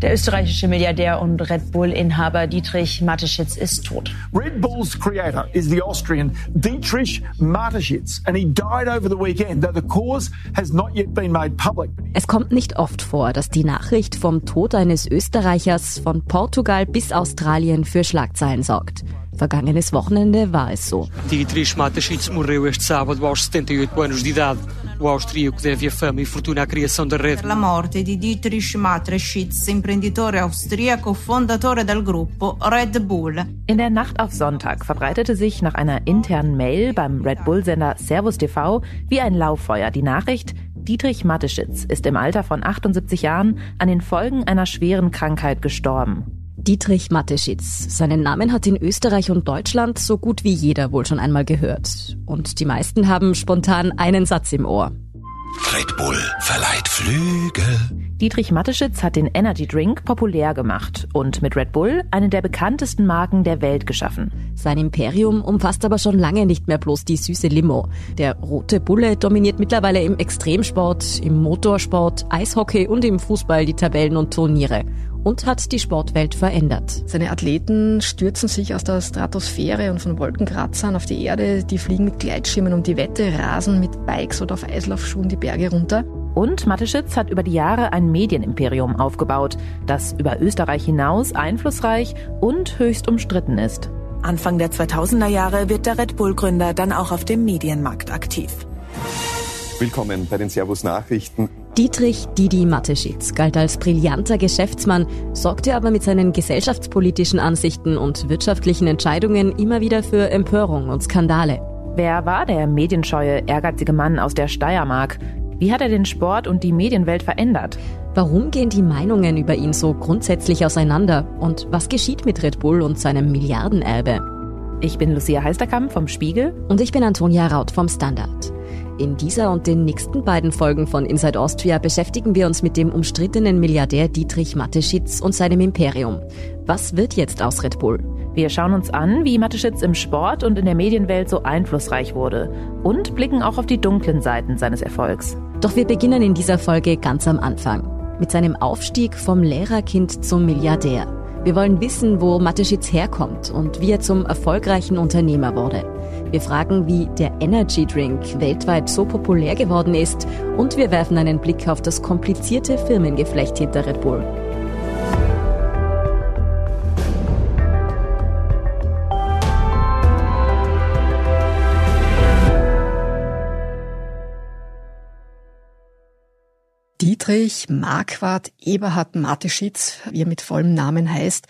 Der österreichische Milliardär und Red Bull-Inhaber Dietrich Mateschitz ist tot. Red Bull's creator is the Austrian Dietrich Mateschitz and he died over the weekend, though the cause has not yet been made public. Es kommt nicht oft vor, dass die Nachricht vom Tod eines Österreichers von Portugal bis Australien für Schlagzeilen sorgt. Vergangenes Wochenende war es so. Dietrich Mateschitz morreu este sábado aos 78 anos de idade. O austríaco deve a fama e fortuna à criação da rede. La morte di Dietrich Mateschitz, imprenditore austriaco, fondatore del gruppo Red Bull. In der Nacht auf Sonntag verbreitete sich nach einer internen Mail beim Red Bull-Sender Servus TV wie ein Lauffeuer die Nachricht, Dietrich Mateschitz ist im Alter von 78 Jahren an den Folgen einer schweren Krankheit gestorben. Dietrich Mateschitz. Seinen Namen hat in Österreich und Deutschland so gut wie jeder wohl schon einmal gehört. Und die meisten haben spontan einen Satz im Ohr. Red Bull verleiht Flügel. Dietrich Mateschitz hat den Energy Drink populär gemacht und mit Red Bull eine der bekanntesten Marken der Welt geschaffen. Sein Imperium umfasst aber schon lange nicht mehr bloß die süße Limo. Der rote Bulle dominiert mittlerweile im Extremsport, im Motorsport, Eishockey und im Fußball die Tabellen und Turniere und hat die Sportwelt verändert. Seine Athleten stürzen sich aus der Stratosphäre und von Wolkenkratzern auf die Erde, die fliegen mit Gleitschirmen um die Wette, rasen mit Bikes oder auf Eislaufschuhen die Berge runter. Und Mateschitz hat über die Jahre ein Medienimperium aufgebaut, das über Österreich hinaus einflussreich und höchst umstritten ist. Anfang der 2000er Jahre wird der Red Bull-Gründer dann auch auf dem Medienmarkt aktiv. Willkommen bei den Servus Nachrichten. Dietrich Didi Mateschitz galt als brillanter Geschäftsmann, sorgte aber mit seinen gesellschaftspolitischen Ansichten und wirtschaftlichen Entscheidungen immer wieder für Empörung und Skandale. Wer war der medienscheue, ehrgeizige Mann aus der Steiermark? Wie hat er den Sport und die Medienwelt verändert? Warum gehen die Meinungen über ihn so grundsätzlich auseinander? Und was geschieht mit Red Bull und seinem Milliardenerbe? Ich bin Lucia Heisterkamp vom Spiegel. Und ich bin Antonia Raut vom Standard. In dieser und den nächsten beiden Folgen von Inside Austria beschäftigen wir uns mit dem umstrittenen Milliardär Dietrich Mateschitz und seinem Imperium. Was wird jetzt aus Red Bull? Wir schauen uns an, wie Mateschitz im Sport und in der Medienwelt so einflussreich wurde und blicken auch auf die dunklen Seiten seines Erfolgs. Doch wir beginnen in dieser Folge ganz am Anfang. Mit seinem Aufstieg vom Lehrerkind zum Milliardär. Wir wollen wissen, wo Mateschitz herkommt und wie er zum erfolgreichen Unternehmer wurde. Wir fragen, wie der Energy Drink weltweit so populär geworden ist und wir werfen einen Blick auf das komplizierte Firmengeflecht hinter Red Bull. Dietrich Marquardt Eberhard Mateschitz, wie er mit vollem Namen heißt,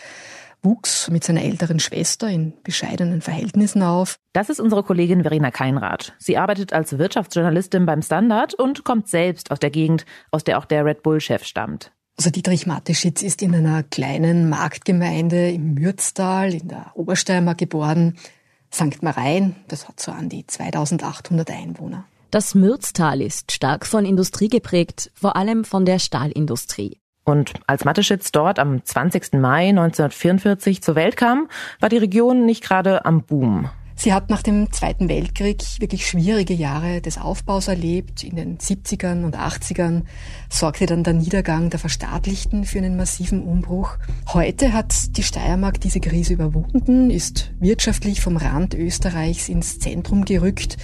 wuchs mit seiner älteren Schwester in bescheidenen Verhältnissen auf. Das ist unsere Kollegin Verena Keinrath. Sie arbeitet als Wirtschaftsjournalistin beim Standard und kommt selbst aus der Gegend, aus der auch der Red Bull-Chef stammt. Also Dietrich Mateschitz ist in einer kleinen Marktgemeinde im Mürztal in der Obersteiermark geboren. St. Marein, das hat so an die 2800 Einwohner. Das Mürztal ist stark von Industrie geprägt, vor allem von der Stahlindustrie. Und als Mateschitz dort am 20. Mai 1944 zur Welt kam, war die Region nicht gerade am Boom. Sie hat nach dem Zweiten Weltkrieg wirklich schwierige Jahre des Aufbaus erlebt. In den 70ern und 80ern sorgte dann der Niedergang der Verstaatlichten für einen massiven Umbruch. Heute hat die Steiermark diese Krise überwunden, ist wirtschaftlich vom Rand Österreichs ins Zentrum gerückt.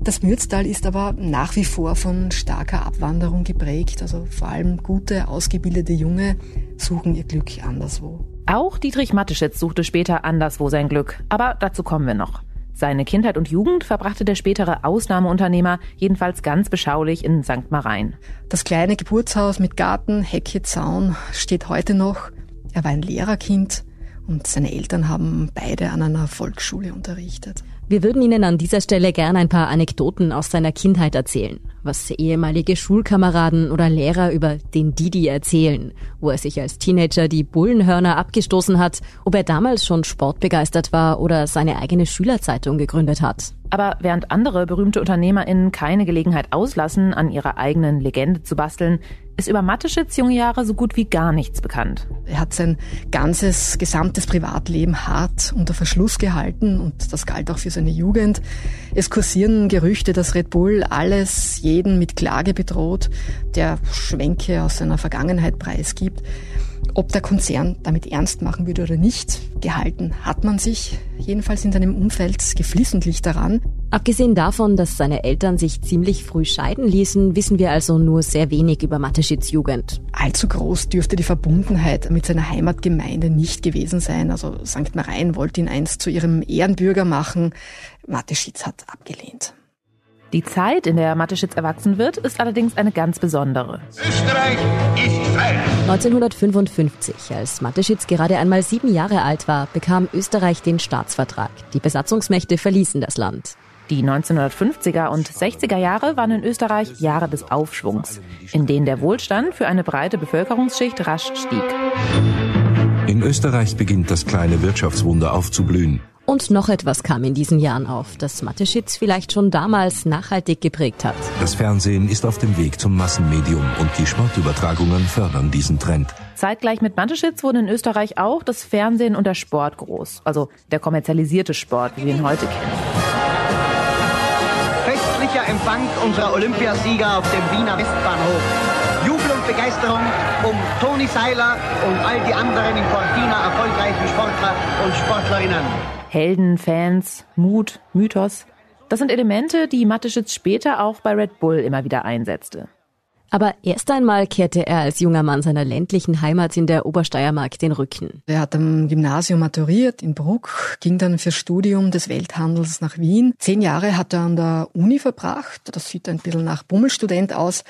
Das Mürztal ist aber nach wie vor von starker Abwanderung geprägt. Also vor allem gute, ausgebildete Junge suchen ihr Glück anderswo. Auch Dietrich Mateschitz suchte später anderswo sein Glück. Aber dazu kommen wir noch. Seine Kindheit und Jugend verbrachte der spätere Ausnahmeunternehmer jedenfalls ganz beschaulich in St. Marein. Das kleine Geburtshaus mit Garten, Hecke, Zaun steht heute noch. Er war ein Lehrerkind und seine Eltern haben beide an einer Volksschule unterrichtet. Wir würden Ihnen an dieser Stelle gern ein paar Anekdoten aus seiner Kindheit erzählen, was ehemalige Schulkameraden oder Lehrer über den Didi erzählen, wo er sich als Teenager die Bullenhörner abgestoßen hat, ob er damals schon sportbegeistert war oder seine eigene Schülerzeitung gegründet hat. Aber während andere berühmte UnternehmerInnen keine Gelegenheit auslassen, an ihrer eigenen Legende zu basteln, ist über Mateschitz junge Jahre so gut wie gar nichts bekannt. Er hat sein ganzes gesamtes Privatleben hart unter Verschluss gehalten und das galt auch für seine Jugend. Es kursieren Gerüchte, dass Red Bull alles jeden mit Klage bedroht, der Schwänke aus seiner Vergangenheit preisgibt. Ob der Konzern damit ernst machen würde oder nicht, gehalten hat man sich jedenfalls in seinem Umfeld geflissentlich daran. Abgesehen davon, dass seine Eltern sich ziemlich früh scheiden ließen, wissen wir also nur sehr wenig über Mateschitz Jugend. Allzu groß dürfte die Verbundenheit mit seiner Heimatgemeinde nicht gewesen sein. Also St. Marein wollte ihn einst zu ihrem Ehrenbürger machen. Mateschitz hat abgelehnt. Die Zeit, in der Mateschitz erwachsen wird, ist allerdings eine ganz besondere. Österreich ist frei. 1955, als Mateschitz gerade einmal sieben Jahre alt war, bekam Österreich den Staatsvertrag. Die Besatzungsmächte verließen das Land. Die 1950er und 60er Jahre waren in Österreich Jahre des Aufschwungs, in denen der Wohlstand für eine breite Bevölkerungsschicht rasch stieg. In Österreich beginnt das kleine Wirtschaftswunder aufzublühen. Und noch etwas kam in diesen Jahren auf, das Mateschitz vielleicht schon damals nachhaltig geprägt hat. Das Fernsehen ist auf dem Weg zum Massenmedium und die Sportübertragungen fördern diesen Trend. Zeitgleich mit Mateschitz wurden in Österreich auch das Fernsehen und der Sport groß, also der kommerzialisierte Sport, wie wir ihn heute kennen. Festlicher Empfang unserer Olympiasieger auf dem Wiener Westbahnhof. Jubel und Begeisterung um Toni Seiler und all die anderen in Cortina erfolgreichen Sportler und Sportlerinnen. Helden, Fans, Mut, Mythos. Das sind Elemente, die Mateschitz später auch bei Red Bull immer wieder einsetzte. Aber erst einmal kehrte er als junger Mann seiner ländlichen Heimat in der Obersteiermark den Rücken. Er hat am Gymnasium maturiert in Bruck, ging dann fürs Studium des Welthandels nach Wien. Zehn Jahre hat er an der Uni verbracht. Das sieht ein bisschen nach Bummelstudent aus.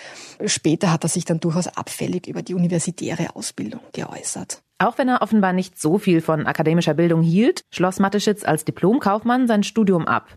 Später hat er sich dann durchaus abfällig über die universitäre Ausbildung geäußert. Auch wenn er offenbar nicht so viel von akademischer Bildung hielt, schloss Mateschitz als Diplomkaufmann sein Studium ab.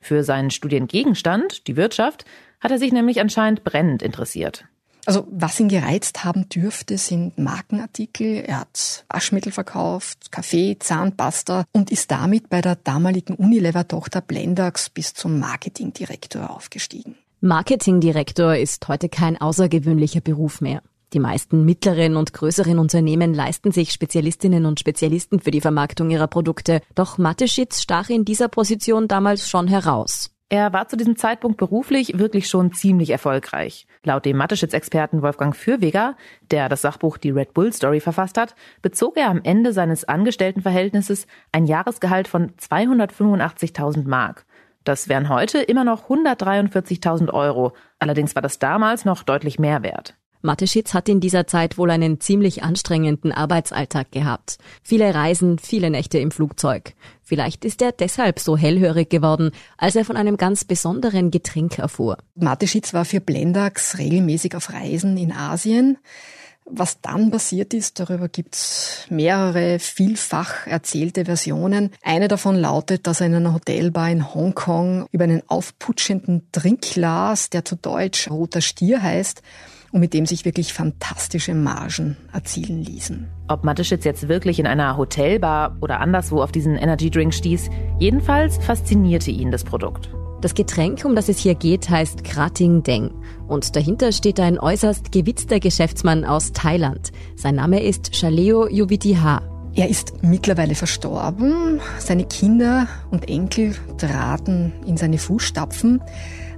Für seinen Studiengegenstand, die Wirtschaft, hat er sich nämlich anscheinend brennend interessiert. Also was ihn gereizt haben dürfte, sind Markenartikel. Er hat Waschmittel verkauft, Kaffee, Zahnpasta und ist damit bei der damaligen Unilever-Tochter Blendax bis zum Marketingdirektor aufgestiegen. Marketingdirektor ist heute kein außergewöhnlicher Beruf mehr. Die meisten mittleren und größeren Unternehmen leisten sich Spezialistinnen und Spezialisten für die Vermarktung ihrer Produkte. Doch Mateschitz stach in dieser Position damals schon heraus. Er war zu diesem Zeitpunkt beruflich wirklich schon ziemlich erfolgreich. Laut dem Mateschitz-Experten Wolfgang Fürweger, der das Sachbuch Die Red Bull Story verfasst hat, bezog er am Ende seines Angestelltenverhältnisses ein Jahresgehalt von 285.000 Mark. Das wären heute immer noch 143.000 Euro. Allerdings war das damals noch deutlich mehr wert. Mateschitz hat in dieser Zeit wohl einen ziemlich anstrengenden Arbeitsalltag gehabt. Viele Reisen, viele Nächte im Flugzeug. Vielleicht ist er deshalb so hellhörig geworden, als er von einem ganz besonderen Getränk erfuhr. Mateschitz war für Blendax regelmäßig auf Reisen in Asien. Was dann passiert ist, darüber gibt's mehrere vielfach erzählte Versionen. Eine davon lautet, dass er in einer Hotelbar in Hongkong über einen aufputschenden Trink las, der zu Deutsch roter Stier heißt und mit dem sich wirklich fantastische Margen erzielen ließen. Ob Mateschitz jetzt wirklich in einer Hotelbar oder anderswo auf diesen Energy Drink stieß, jedenfalls faszinierte ihn das Produkt. Das Getränk, um das es hier geht, heißt Krating Deng. Und dahinter steht ein äußerst gewitzter Geschäftsmann aus Thailand. Sein Name ist Chaleo Yuvitiha. Er ist mittlerweile verstorben. Seine Kinder und Enkel traten in seine Fußstapfen.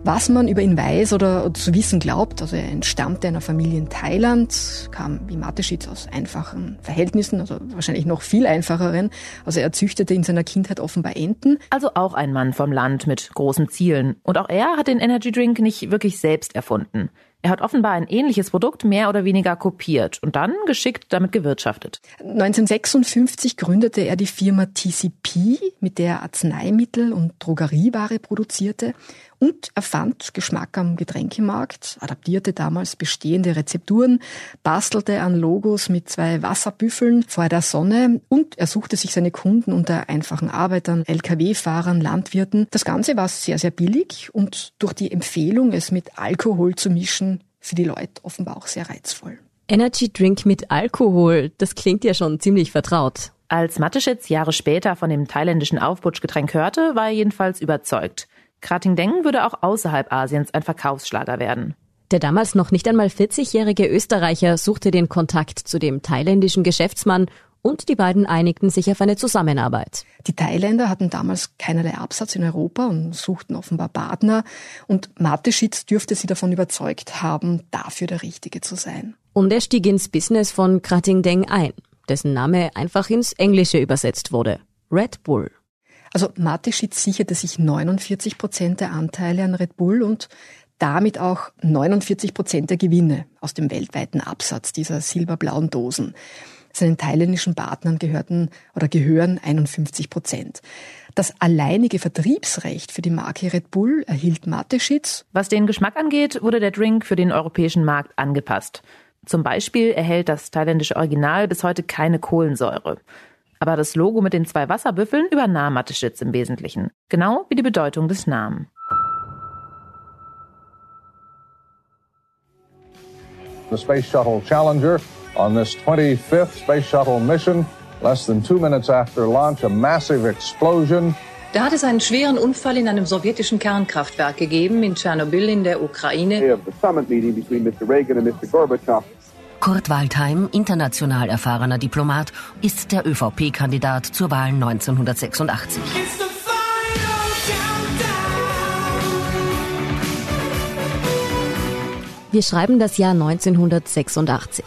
Was man über ihn weiß oder zu wissen glaubt, also er entstammte einer Familie in Thailand, kam wie Mateschitz aus einfachen Verhältnissen, also wahrscheinlich noch viel einfacheren. Also er züchtete in seiner Kindheit offenbar Enten. Also auch ein Mann vom Land mit großen Zielen. Und auch er hat den Energy Drink nicht wirklich selbst erfunden. Er hat offenbar ein ähnliches Produkt mehr oder weniger kopiert und dann geschickt damit gewirtschaftet. 1956 gründete er die Firma TCP, mit der er Arzneimittel und Drogerieware produzierte und erfand Geschmack am Getränkemarkt, adaptierte damals bestehende Rezepturen, bastelte an Logos mit zwei Wasserbüffeln vor der Sonne und er suchte sich seine Kunden unter einfachen Arbeitern, Lkw-Fahrern, Landwirten. Das Ganze war sehr, sehr billig und durch die Empfehlung, es mit Alkohol zu mischen, für die Leute offenbar auch sehr reizvoll. Energy Drink mit Alkohol, das klingt ja schon ziemlich vertraut. Als Mateschitz Jahre später von dem thailändischen Aufputschgetränk hörte, war er jedenfalls überzeugt. Krating Deng würde auch außerhalb Asiens ein Verkaufsschlager werden. Der damals noch nicht einmal 40-jährige Österreicher suchte den Kontakt zu dem thailändischen Geschäftsmann und die beiden einigten sich auf eine Zusammenarbeit. Die Thailänder hatten damals keinerlei Absatz in Europa und suchten offenbar Partner und Mateschitz dürfte sie davon überzeugt haben, dafür der Richtige zu sein. Und er stieg ins Business von Krating Deng ein, dessen Name einfach ins Englische übersetzt wurde. Red Bull. Also Mateschitz sicherte sich 49 Prozent der Anteile an Red Bull und damit auch 49 Prozent der Gewinne aus dem weltweiten Absatz dieser silberblauen Dosen. Seinen thailändischen Partnern gehörten oder gehören 51 Prozent. Das alleinige Vertriebsrecht für die Marke Red Bull erhielt Mateschitz. Was den Geschmack angeht, wurde der Drink für den europäischen Markt angepasst. Zum Beispiel erhält das thailändische Original bis heute keine Kohlensäure. Aber das Logo mit den zwei Wasserbüffeln übernahm Mateschitz im Wesentlichen. Genau wie die Bedeutung des Namens. The Space Shuttle Challenger on this 25th Space Shuttle mission. Less than two minutes after launch, a massive explosion. Da hat es einen schweren Unfall in einem sowjetischen Kernkraftwerk gegeben, in Tschernobyl in der Ukraine. Kurt Waldheim, international erfahrener Diplomat, ist der ÖVP-Kandidat zur Wahl 1986. Wir schreiben das Jahr 1986.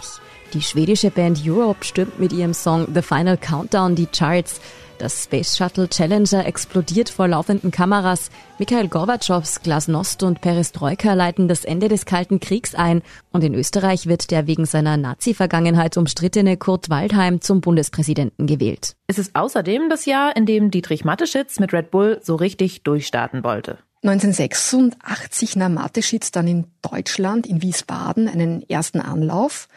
Die schwedische Band Europe stürmt mit ihrem Song The Final Countdown die Charts. Das Space Shuttle Challenger explodiert vor laufenden Kameras. Mikhail Gorbatschows Glasnost und Perestroika leiten das Ende des Kalten Kriegs ein. Und in Österreich wird der wegen seiner Nazi-Vergangenheit umstrittene Kurt Waldheim zum Bundespräsidenten gewählt. Es ist außerdem das Jahr, in dem Dietrich Mateschitz mit Red Bull so richtig durchstarten wollte. 1986 nahm Mateschitz dann in Deutschland, in Wiesbaden, einen ersten Anlauf.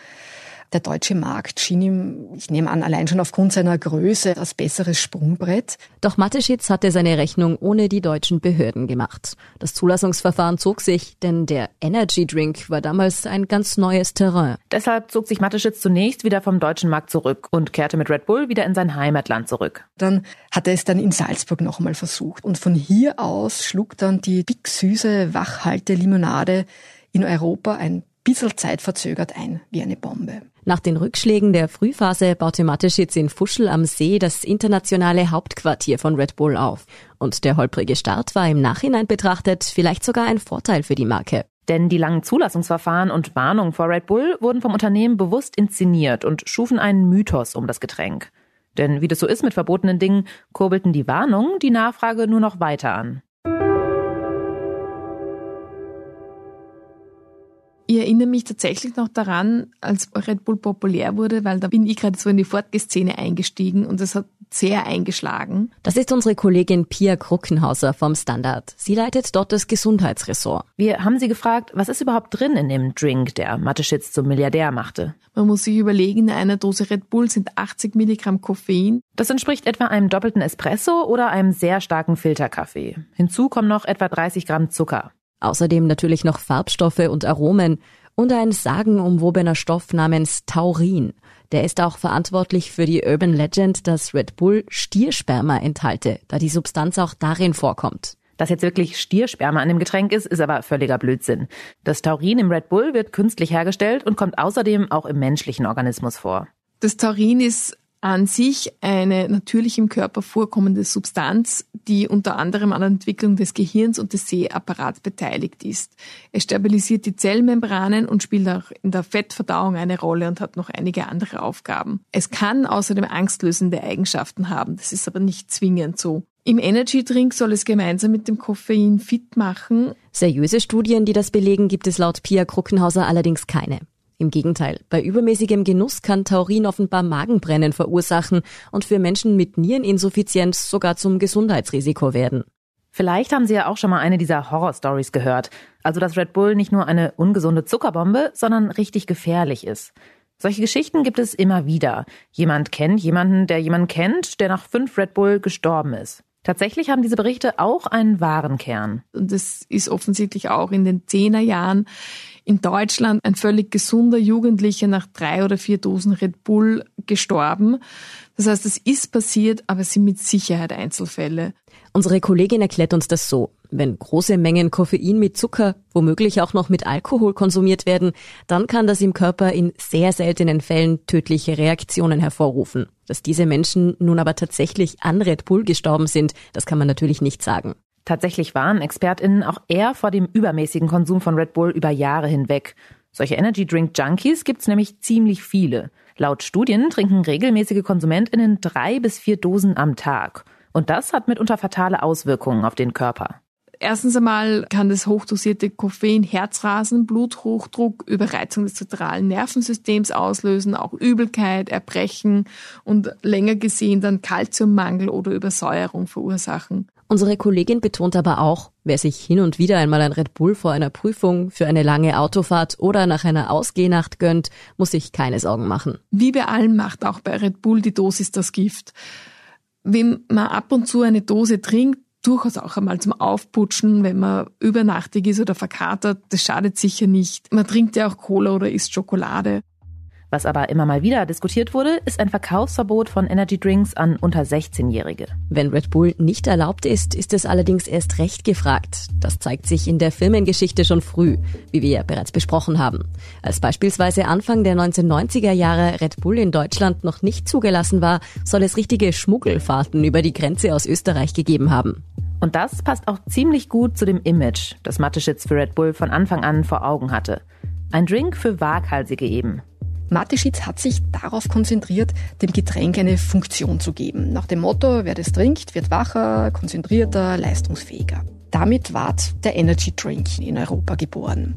Der deutsche Markt schien ihm, ich nehme an, allein schon aufgrund seiner Größe als besseres Sprungbrett. Doch Mateschitz hatte seine Rechnung ohne die deutschen Behörden gemacht. Das Zulassungsverfahren zog sich, denn der Energy Drink war damals ein ganz neues Terrain. Deshalb zog sich Mateschitz zunächst wieder vom deutschen Markt zurück und kehrte mit Red Bull wieder in sein Heimatland zurück. Dann hat er es dann in Salzburg nochmal versucht. Und von hier aus schlug dann die big süße Wachhalte-Limonade in Europa ein bisschen zeitverzögert ein, wie eine Bombe. Nach den Rückschlägen der Frühphase baute Mateschitz in Fuschel am See das internationale Hauptquartier von Red Bull auf. Und der holprige Start war im Nachhinein betrachtet vielleicht sogar ein Vorteil für die Marke. Denn die langen Zulassungsverfahren und Warnungen vor Red Bull wurden vom Unternehmen bewusst inszeniert und schufen einen Mythos um das Getränk. Denn wie das so ist mit verbotenen Dingen, kurbelten die Warnungen die Nachfrage nur noch weiter an. Ich erinnere mich tatsächlich noch daran, als Red Bull populär wurde, weil da bin ich gerade so in die Fortgeszene eingestiegen und es hat sehr eingeschlagen. Das ist unsere Kollegin Pia Kruckenhauser vom Standard. Sie leitet dort das Gesundheitsressort. Wir haben sie gefragt, was ist überhaupt drin in dem Drink, der Mateschitz zum Milliardär machte? Man muss sich überlegen, in einer Dose Red Bull sind 80 Milligramm Koffein. Das entspricht etwa einem doppelten Espresso oder einem sehr starken Filterkaffee. Hinzu kommen noch etwa 30 Gramm Zucker. Außerdem natürlich noch Farbstoffe und Aromen und ein sagenumwobener Stoff namens Taurin. Der ist auch verantwortlich für die Urban Legend, dass Red Bull Stiersperma enthalte, da die Substanz auch darin vorkommt. Dass jetzt wirklich Stiersperma an dem Getränk ist, ist aber völliger Blödsinn. Das Taurin im Red Bull wird künstlich hergestellt und kommt außerdem auch im menschlichen Organismus vor. Das Taurin ist an sich eine natürlich im Körper vorkommende Substanz, die unter anderem an der Entwicklung des Gehirns und des Sehapparats beteiligt ist. Es stabilisiert die Zellmembranen und spielt auch in der Fettverdauung eine Rolle und hat noch einige andere Aufgaben. Es kann außerdem angstlösende Eigenschaften haben, das ist aber nicht zwingend so. Im Energy Drink soll es gemeinsam mit dem Koffein fit machen. Seriöse Studien, die das belegen, gibt es laut Pia Kruckenhauser allerdings keine. Im Gegenteil, bei übermäßigem Genuss kann Taurin offenbar Magenbrennen verursachen und für Menschen mit Niereninsuffizienz sogar zum Gesundheitsrisiko werden. Vielleicht haben Sie ja auch schon mal eine dieser Horror-Stories gehört. Also, dass Red Bull nicht nur eine ungesunde Zuckerbombe, sondern richtig gefährlich ist. Solche Geschichten gibt es immer wieder. Jemand kennt jemanden, der jemanden kennt, der nach fünf Red Bull gestorben ist. Tatsächlich haben diese Berichte auch einen wahren Kern. Und das ist offensichtlich auch in den Zehnerjahren in Deutschland ein völlig gesunder Jugendlicher nach drei oder vier Dosen Red Bull gestorben. Das heißt, es ist passiert, aber es sind mit Sicherheit Einzelfälle. Unsere Kollegin erklärt uns das so. Wenn große Mengen Koffein mit Zucker, womöglich auch noch mit Alkohol konsumiert werden, dann kann das im Körper in sehr seltenen Fällen tödliche Reaktionen hervorrufen. Dass diese Menschen nun aber tatsächlich an Red Bull gestorben sind, das kann man natürlich nicht sagen. Tatsächlich waren ExpertInnen auch eher vor dem übermäßigen Konsum von Red Bull über Jahre hinweg. Solche Energy Drink Junkies gibt's nämlich ziemlich viele. Laut Studien trinken regelmäßige KonsumentInnen drei bis vier Dosen am Tag. Und das hat mitunter fatale Auswirkungen auf den Körper. Erstens einmal kann das hochdosierte Koffein Herzrasen, Bluthochdruck, Überreizung des zentralen Nervensystems auslösen, auch Übelkeit, Erbrechen und länger gesehen dann Kalziummangel oder Übersäuerung verursachen. Unsere Kollegin betont aber auch, wer sich hin und wieder einmal ein Red Bull vor einer Prüfung, für eine lange Autofahrt oder nach einer Ausgehnacht gönnt, muss sich keine Sorgen machen. Wie bei allem macht auch bei Red Bull die Dosis das Gift. Wenn man ab und zu eine Dose trinkt, durchaus auch einmal zum Aufputschen, wenn man übernachtig ist oder verkatert, das schadet sicher nicht. Man trinkt ja auch Cola oder isst Schokolade. Was aber immer mal wieder diskutiert wurde, ist ein Verkaufsverbot von Energy Drinks an unter 16-Jährige. Wenn Red Bull nicht erlaubt ist, ist es allerdings erst recht gefragt. Das zeigt sich in der Firmengeschichte schon früh, wie wir ja bereits besprochen haben. Als beispielsweise Anfang der 1990er Jahre Red Bull in Deutschland noch nicht zugelassen war, soll es richtige Schmuggelfahrten über die Grenze aus Österreich gegeben haben. Und das passt auch ziemlich gut zu dem Image, das Mateschitz für Red Bull von Anfang an vor Augen hatte. Ein Drink für Waghalsige eben. Mateschitz hat sich darauf konzentriert, dem Getränk eine Funktion zu geben. Nach dem Motto, wer das trinkt, wird wacher, konzentrierter, leistungsfähiger. Damit ward der Energy Drink in Europa geboren.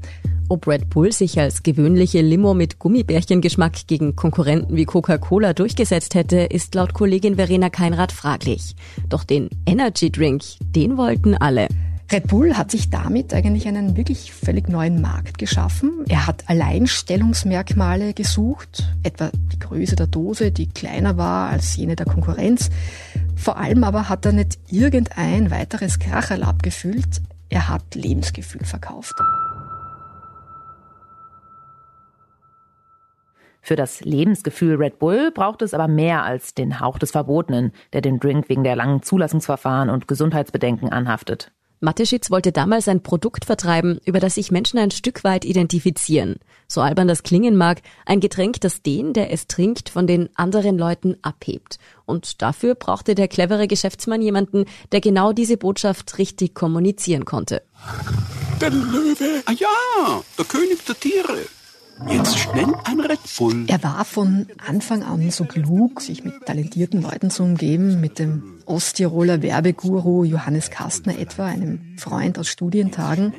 Ob Red Bull sich als gewöhnliche Limo mit Gummibärchengeschmack gegen Konkurrenten wie Coca-Cola durchgesetzt hätte, ist laut Kollegin Verena Keinrad fraglich. Doch den Energy Drink, den wollten alle. Red Bull hat sich damit eigentlich einen wirklich völlig neuen Markt geschaffen. Er hat Alleinstellungsmerkmale gesucht, etwa die Größe der Dose, die kleiner war als jene der Konkurrenz. Vor allem aber hat er nicht irgendein weiteres Kracherl abgefüllt, er hat Lebensgefühl verkauft. Für das Lebensgefühl Red Bull braucht es aber mehr als den Hauch des Verbotenen, der den Drink wegen der langen Zulassungsverfahren und Gesundheitsbedenken anhaftet. Mateschitz wollte damals ein Produkt vertreiben, über das sich Menschen ein Stück weit identifizieren. So albern das klingen mag, ein Getränk, das den, der es trinkt, von den anderen Leuten abhebt. Und dafür brauchte der clevere Geschäftsmann jemanden, der genau diese Botschaft richtig kommunizieren konnte. Der Löwe. Ah ja, der König der Tiere. Jetzt schnell ein Red Bull. Er war von Anfang an so klug, sich mit talentierten Leuten zu umgeben, mit dem Osttiroler Werbeguru Johannes Kastner etwa, einem Freund aus Studientagen.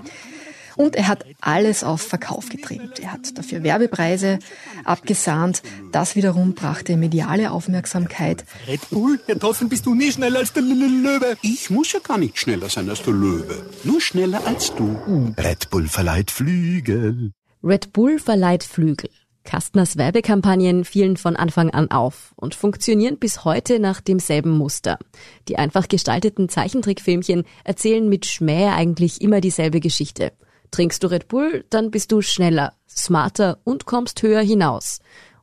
Und er hat alles auf Verkauf getrimmt. Er hat dafür Werbepreise abgesahnt. Das wiederum brachte mediale Aufmerksamkeit. Red Bull, Herr Toffen, bist du nie schneller als der Löwe. Ich muss ja gar nicht schneller sein als der Löwe. Nur schneller als du. Red Bull verleiht Flügel. Red Bull verleiht Flügel. Kastners Werbekampagnen fielen von Anfang an auf und funktionieren bis heute nach demselben Muster. Die einfach gestalteten Zeichentrickfilmchen erzählen mit Schmäh eigentlich immer dieselbe Geschichte. Trinkst du Red Bull, dann bist du schneller, smarter und kommst höher hinaus.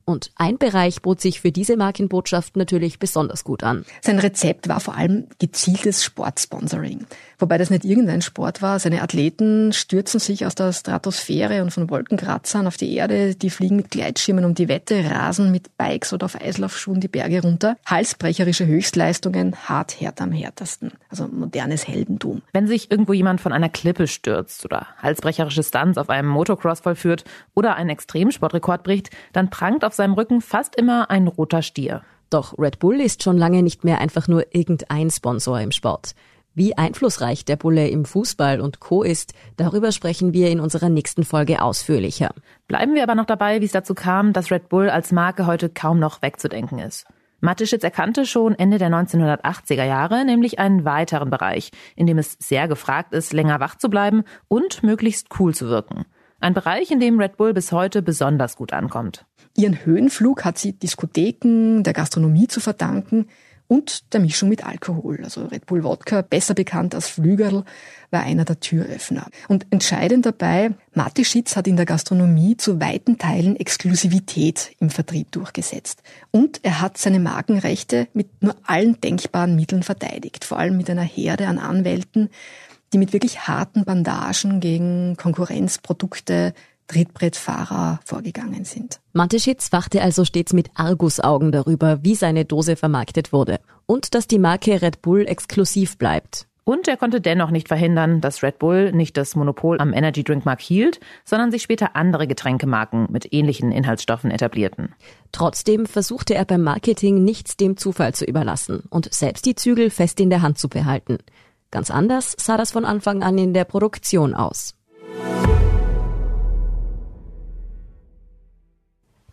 Und ein Bereich bot sich für diese Markenbotschaft natürlich besonders gut an. Sein Rezept war vor allem gezieltes Sportsponsoring. Wobei das nicht irgendein Sport war. Seine Athleten stürzen sich aus der Stratosphäre und von Wolkenkratzern auf die Erde. Die fliegen mit Gleitschirmen um die Wette, rasen mit Bikes oder auf Eislaufschuhen die Berge runter. Halsbrecherische Höchstleistungen, hart hart am härtesten. Also modernes Heldentum. Wenn sich irgendwo jemand von einer Klippe stürzt oder halsbrecherische Stunts auf einem Motocross vollführt oder einen Extremsportrekord bricht, dann prangt auf seinem Rücken fast immer ein roter Stier. Doch Red Bull ist schon lange nicht mehr einfach nur irgendein Sponsor im Sport. Wie einflussreich der Bulle im Fußball und Co. ist, darüber sprechen wir in unserer nächsten Folge ausführlicher. Bleiben wir aber noch dabei, wie es dazu kam, dass Red Bull als Marke heute kaum noch wegzudenken ist. Mateschitz erkannte schon Ende der 1980er Jahre nämlich einen weiteren Bereich, in dem es sehr gefragt ist, länger wach zu bleiben und möglichst cool zu wirken. Ein Bereich, in dem Red Bull bis heute besonders gut ankommt. Ihren Höhenflug hat sie Diskotheken, der Gastronomie zu verdanken, und der Mischung mit Alkohol. Also Red Bull Wodka, besser bekannt als Flügerl, war einer der Türöffner. Und entscheidend dabei, Mateschitz hat in der Gastronomie zu weiten Teilen Exklusivität im Vertrieb durchgesetzt. Und er hat seine Markenrechte mit nur allen denkbaren Mitteln verteidigt, vor allem mit einer Herde an Anwälten, die mit wirklich harten Bandagen gegen Konkurrenzprodukte Trittbrettfahrer vorgegangen sind. Mateschitz wachte also stets mit Argusaugen darüber, wie seine Dose vermarktet wurde und dass die Marke Red Bull exklusiv bleibt. Und er konnte dennoch nicht verhindern, dass Red Bull nicht das Monopol am Energy Drink Markt hielt, sondern sich später andere Getränkemarken mit ähnlichen Inhaltsstoffen etablierten. Trotzdem versuchte er beim Marketing nichts dem Zufall zu überlassen und selbst die Zügel fest in der Hand zu behalten. Ganz anders sah das von Anfang an in der Produktion aus.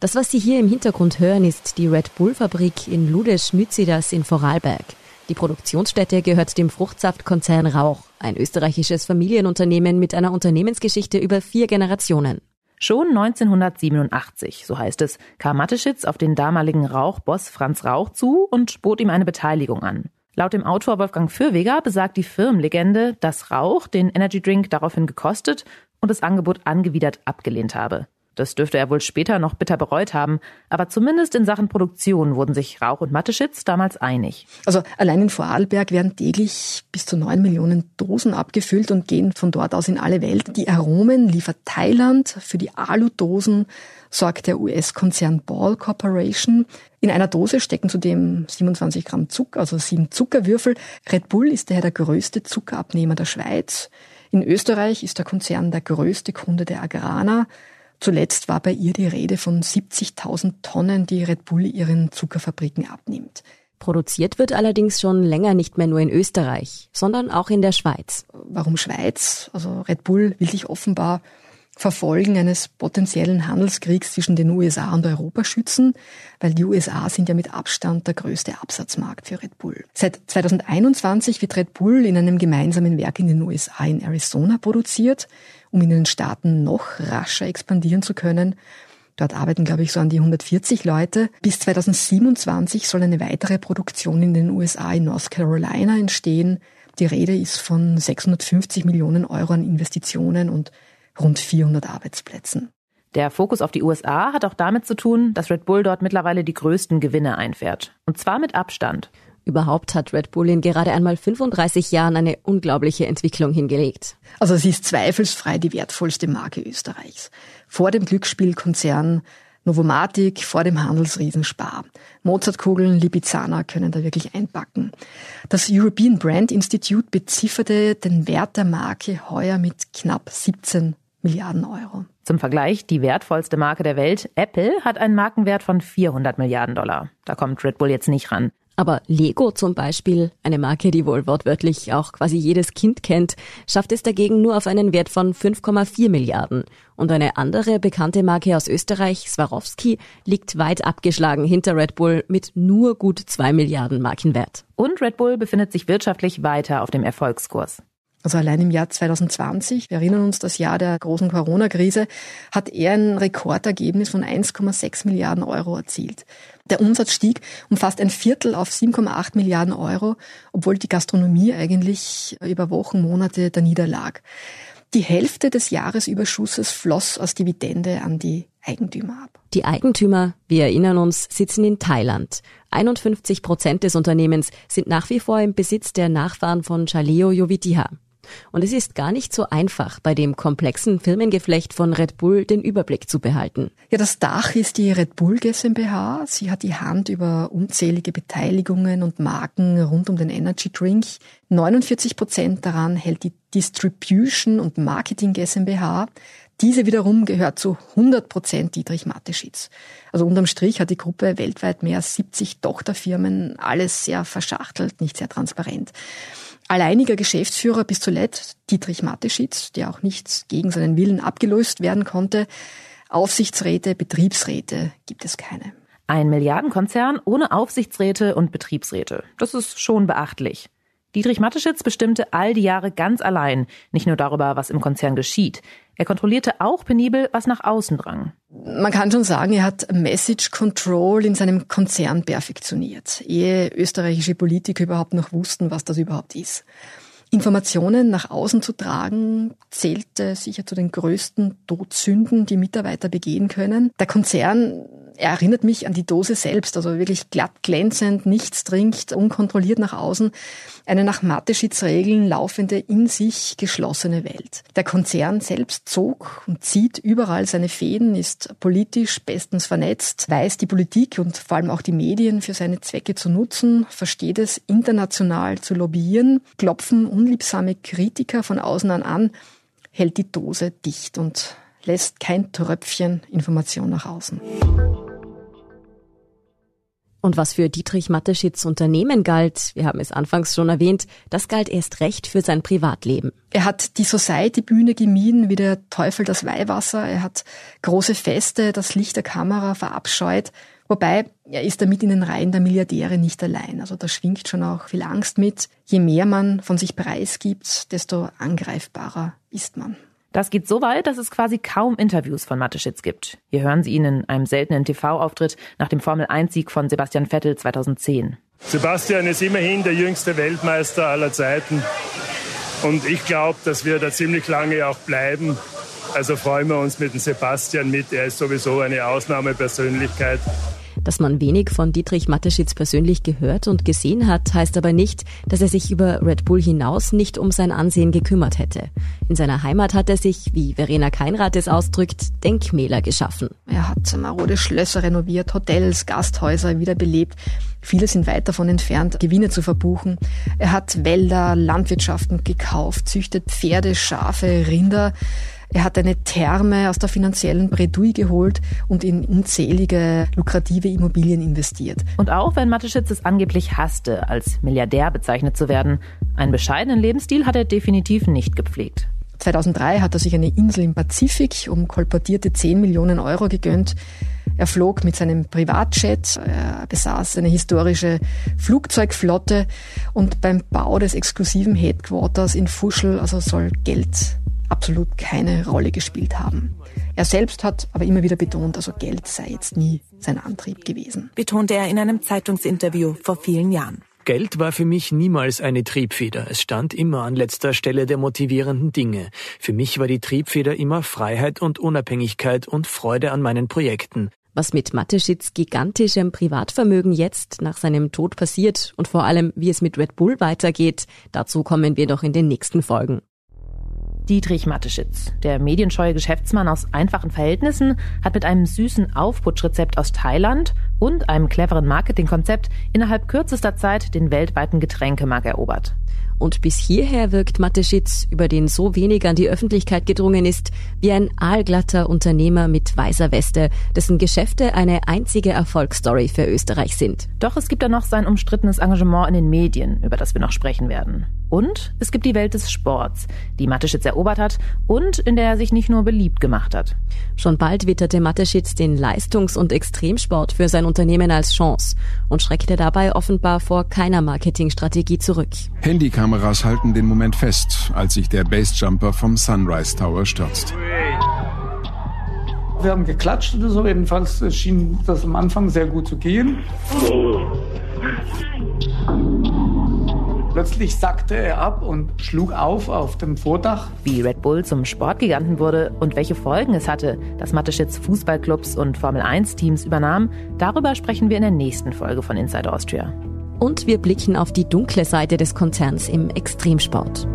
Das, was Sie hier im Hintergrund hören, ist die Red Bull Fabrik in Ludesch-Mützidas in Vorarlberg. Die Produktionsstätte gehört dem Fruchtsaftkonzern Rauch, ein österreichisches Familienunternehmen mit einer Unternehmensgeschichte über vier Generationen. Schon 1987, so heißt es, kam Mateschitz auf den damaligen Rauchboss Franz Rauch zu und bot ihm eine Beteiligung an. Laut dem Autor Wolfgang Fürweger besagt die Firmenlegende, dass Rauch den Energy Drink daraufhin gekostet und das Angebot angewidert abgelehnt habe. Das dürfte er wohl später noch bitter bereut haben, aber zumindest in Sachen Produktion wurden sich Rauch und Mateschitz damals einig. Also allein in Vorarlberg werden täglich bis zu neun Millionen Dosen abgefüllt und gehen von dort aus in alle Welt. Die Aromen liefert Thailand, für die Aludosen sorgt der US-Konzern Ball Corporation. In einer Dose stecken zudem 27 Gramm Zucker, also sieben Zuckerwürfel. Red Bull ist daher der größte Zuckerabnehmer der Schweiz. In Österreich ist der Konzern der größte Kunde der Agrana. Zuletzt war bei ihr die Rede von 70.000 Tonnen, die Red Bull ihren Zuckerfabriken abnimmt. Produziert wird allerdings schon länger nicht mehr nur in Österreich, sondern auch in der Schweiz. Warum Schweiz? Also Red Bull will sich offenbar Verfolgen eines potenziellen Handelskriegs zwischen den USA und Europa schützen, weil die USA sind ja mit Abstand der größte Absatzmarkt für Red Bull. Seit 2021 wird Red Bull in einem gemeinsamen Werk in den USA in Arizona produziert um in den Staaten noch rascher expandieren zu können. Dort arbeiten, glaube ich, so an die 140 Leute. Bis 2027 soll eine weitere Produktion in den USA in North Carolina entstehen. Die Rede ist von 650 Millionen Euro an Investitionen und rund 400 Arbeitsplätzen. Der Fokus auf die USA hat auch damit zu tun, dass Red Bull dort mittlerweile die größten Gewinne einfährt. Und zwar mit Abstand. Überhaupt hat Red Bull in gerade einmal 35 Jahren eine unglaubliche Entwicklung hingelegt. Also sie ist zweifelsfrei die wertvollste Marke Österreichs. Vor dem Glücksspielkonzern Novomatic, vor dem Handelsriesen Spar. Mozartkugeln, Lipizzaner können da wirklich einpacken. Das European Brand Institute bezifferte den Wert der Marke heuer mit knapp 17 Milliarden Euro. Zum Vergleich, die wertvollste Marke der Welt, Apple, hat einen Markenwert von 400 Milliarden Dollar. Da kommt Red Bull jetzt nicht ran. Aber Lego zum Beispiel, eine Marke, die wohl wortwörtlich auch quasi jedes Kind kennt, schafft es dagegen nur auf einen Wert von 5,4 Milliarden. Und eine andere bekannte Marke aus Österreich, Swarovski, liegt weit abgeschlagen hinter Red Bull mit nur gut 2 Milliarden Markenwert. Und Red Bull befindet sich wirtschaftlich weiter auf dem Erfolgskurs. Also allein im Jahr 2020, wir erinnern uns das Jahr der großen Corona-Krise, hat er ein Rekordergebnis von 1,6 Milliarden Euro erzielt. Der Umsatz stieg um fast ein Viertel auf 7,8 Milliarden Euro, obwohl die Gastronomie eigentlich über Wochen, Monate da niederlag. Die Hälfte des Jahresüberschusses floss als Dividende an die Eigentümer ab. Die Eigentümer, wir erinnern uns, sitzen in Thailand. 51 Prozent des Unternehmens sind nach wie vor im Besitz der Nachfahren von Chaleo Jovitiha. Und es ist gar nicht so einfach, bei dem komplexen Firmengeflecht von Red Bull den Überblick zu behalten. Ja, das Dach ist die Red Bull GmbH. Sie hat die Hand über unzählige Beteiligungen und Marken rund um den Energy Drink. 49 Prozent daran hält die Distribution und Marketing GmbH. Diese wiederum gehört zu 100 Prozent Dietrich Mateschitz. Also unterm Strich hat die Gruppe weltweit mehr als 70 Tochterfirmen, alles sehr verschachtelt, nicht sehr transparent. Alleiniger Geschäftsführer bis zuletzt Dietrich Mateschitz, der auch nicht gegen seinen Willen abgelöst werden konnte. Aufsichtsräte, Betriebsräte gibt es keine. Ein Milliardenkonzern ohne Aufsichtsräte und Betriebsräte. Das ist schon beachtlich. Dietrich Mateschitz bestimmte all die Jahre ganz allein, nicht nur darüber, was im Konzern geschieht. Er kontrollierte auch penibel, was nach außen drang. Man kann schon sagen, er hat Message Control in seinem Konzern perfektioniert, ehe österreichische Politiker überhaupt noch wussten, was das überhaupt ist. Informationen nach außen zu tragen, zählte sicher zu den größten Todsünden, die Mitarbeiter begehen können. Der Konzern Er erinnert mich an die Dose selbst, also wirklich glatt glänzend, nichts trinkt, unkontrolliert nach außen. Eine nach Mateschitz Regeln laufende, in sich geschlossene Welt. Der Konzern selbst zog und zieht überall seine Fäden, ist politisch bestens vernetzt, weiß die Politik und vor allem auch die Medien für seine Zwecke zu nutzen, versteht es international zu lobbyieren, klopfen unliebsame Kritiker von außen an an, hält die Dose dicht und lässt kein Tröpfchen Information nach außen. Und was für Dietrich Mateschitz Unternehmen galt, wir haben es anfangs schon erwähnt, das galt erst recht für sein Privatleben. Er hat die Society-Bühne gemieden wie der Teufel das Weihwasser. Er hat große Feste, das Licht der Kamera verabscheut. Wobei, er ist damit in den Reihen der Milliardäre nicht allein. Also da schwingt schon auch viel Angst mit. Je mehr man von sich preisgibt, desto angreifbarer ist man. Das geht so weit, dass es quasi kaum Interviews von Mateschitz gibt. Hier hören Sie ihn in einem seltenen TV-Auftritt nach dem Formel-1-Sieg von Sebastian Vettel 2010. Sebastian ist immerhin der jüngste Weltmeister aller Zeiten. Und ich glaube, dass wir da ziemlich lange auch bleiben. Also freuen wir uns mit dem Sebastian mit. Er ist sowieso eine Ausnahmepersönlichkeit. Dass man wenig von Dietrich Mateschitz persönlich gehört und gesehen hat, heißt aber nicht, dass er sich über Red Bull hinaus nicht um sein Ansehen gekümmert hätte. In seiner Heimat hat er sich, wie Verena Keinrath es ausdrückt, Denkmäler geschaffen. Er hat marode Schlösser renoviert, Hotels, Gasthäuser wiederbelebt. Viele sind weit davon entfernt, Gewinne zu verbuchen. Er hat Wälder, Landwirtschaften gekauft, züchtet Pferde, Schafe, Rinder. Er hat eine Therme aus der finanziellen Bredouille geholt und in unzählige lukrative Immobilien investiert. Und auch wenn Mateschitz es angeblich hasste, als Milliardär bezeichnet zu werden, einen bescheidenen Lebensstil hat er definitiv nicht gepflegt. 2003 hat er sich eine Insel im Pazifik um kolportierte 10 Millionen Euro gegönnt. Er flog mit seinem Privatjet, er besaß eine historische Flugzeugflotte und beim Bau des exklusiven Headquarters in Fuschel also soll Geld absolut keine Rolle gespielt haben. Er selbst hat aber immer wieder betont, also Geld sei jetzt nie sein Antrieb gewesen. Betonte er in einem Zeitungsinterview vor vielen Jahren. Geld war für mich niemals eine Triebfeder. Es stand immer an letzter Stelle der motivierenden Dinge. Für mich war die Triebfeder immer Freiheit und Unabhängigkeit und Freude an meinen Projekten. Was mit Mateschitz gigantischem Privatvermögen jetzt nach seinem Tod passiert und vor allem, wie es mit Red Bull weitergeht, dazu kommen wir doch in den nächsten Folgen. Dietrich Mateschitz, der medienscheue Geschäftsmann aus einfachen Verhältnissen, hat mit einem süßen Aufputschrezept aus Thailand und einem cleveren Marketingkonzept innerhalb kürzester Zeit den weltweiten Getränkemarkt erobert. Und bis hierher wirkt Mateschitz, über den so wenig an die Öffentlichkeit gedrungen ist, wie ein aalglatter Unternehmer mit weißer Weste, dessen Geschäfte eine einzige Erfolgsstory für Österreich sind. Doch es gibt da noch sein umstrittenes Engagement in den Medien, über das wir noch sprechen werden. Und es gibt die Welt des Sports, die Mateschitz erobert hat und in der er sich nicht nur beliebt gemacht hat. Schon bald witterte Mateschitz den Leistungs- und Extremsport für sein Unternehmen als Chance und schreckte dabei offenbar vor keiner Marketingstrategie zurück. Handykameras halten den Moment fest, als sich der Basejumper vom Sunrise Tower stürzt. Wir haben geklatscht oder so, jedenfalls schien das am Anfang sehr gut zu gehen. Plötzlich sackte er ab und schlug auf auf dem Vordach. Wie Red Bull zum Sportgiganten wurde und welche Folgen es hatte, dass Mateschitz Fußballclubs und Formel-1-Teams übernahm, darüber sprechen wir in der nächsten Folge von Inside Austria. Und wir blicken auf die dunkle Seite des Konzerns im Extremsport.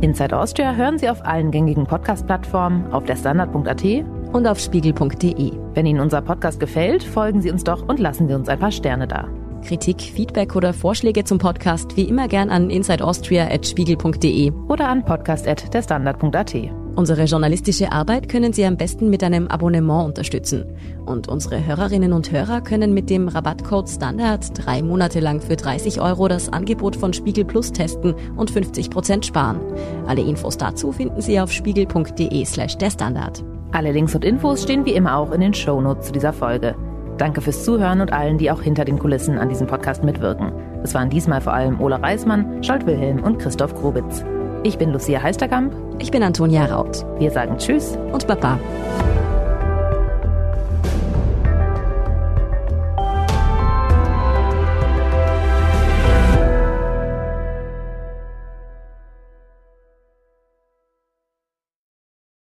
Inside Austria hören Sie auf allen gängigen Podcast-Plattformen, auf der Standard.at und auf spiegel.de. Wenn Ihnen unser Podcast gefällt, folgen Sie uns doch und lassen Sie uns ein paar Sterne da. Kritik, Feedback oder Vorschläge zum Podcast wie immer gern an insideaustria.spiegel.de oder an podcast.derstandard.at. Unsere journalistische Arbeit können Sie am besten mit einem Abonnement unterstützen. Und unsere Hörerinnen und Hörer können mit dem Rabattcode Standard drei Monate lang für 30 Euro das Angebot von Spiegel Plus testen und 50 Prozent sparen. Alle Infos dazu finden Sie auf spiegel.de slash der Standard. Alle Links und Infos stehen wie immer auch in den Shownotes zu dieser Folge. Danke fürs Zuhören und allen, die auch hinter den Kulissen an diesem Podcast mitwirken. Es waren diesmal vor allem Ola Reismann, Scholt Wilhelm und Christoph Grobitz. Ich bin Lucia Heisterkamp. Ich bin Antonia Raut. Wir sagen Tschüss und Baba.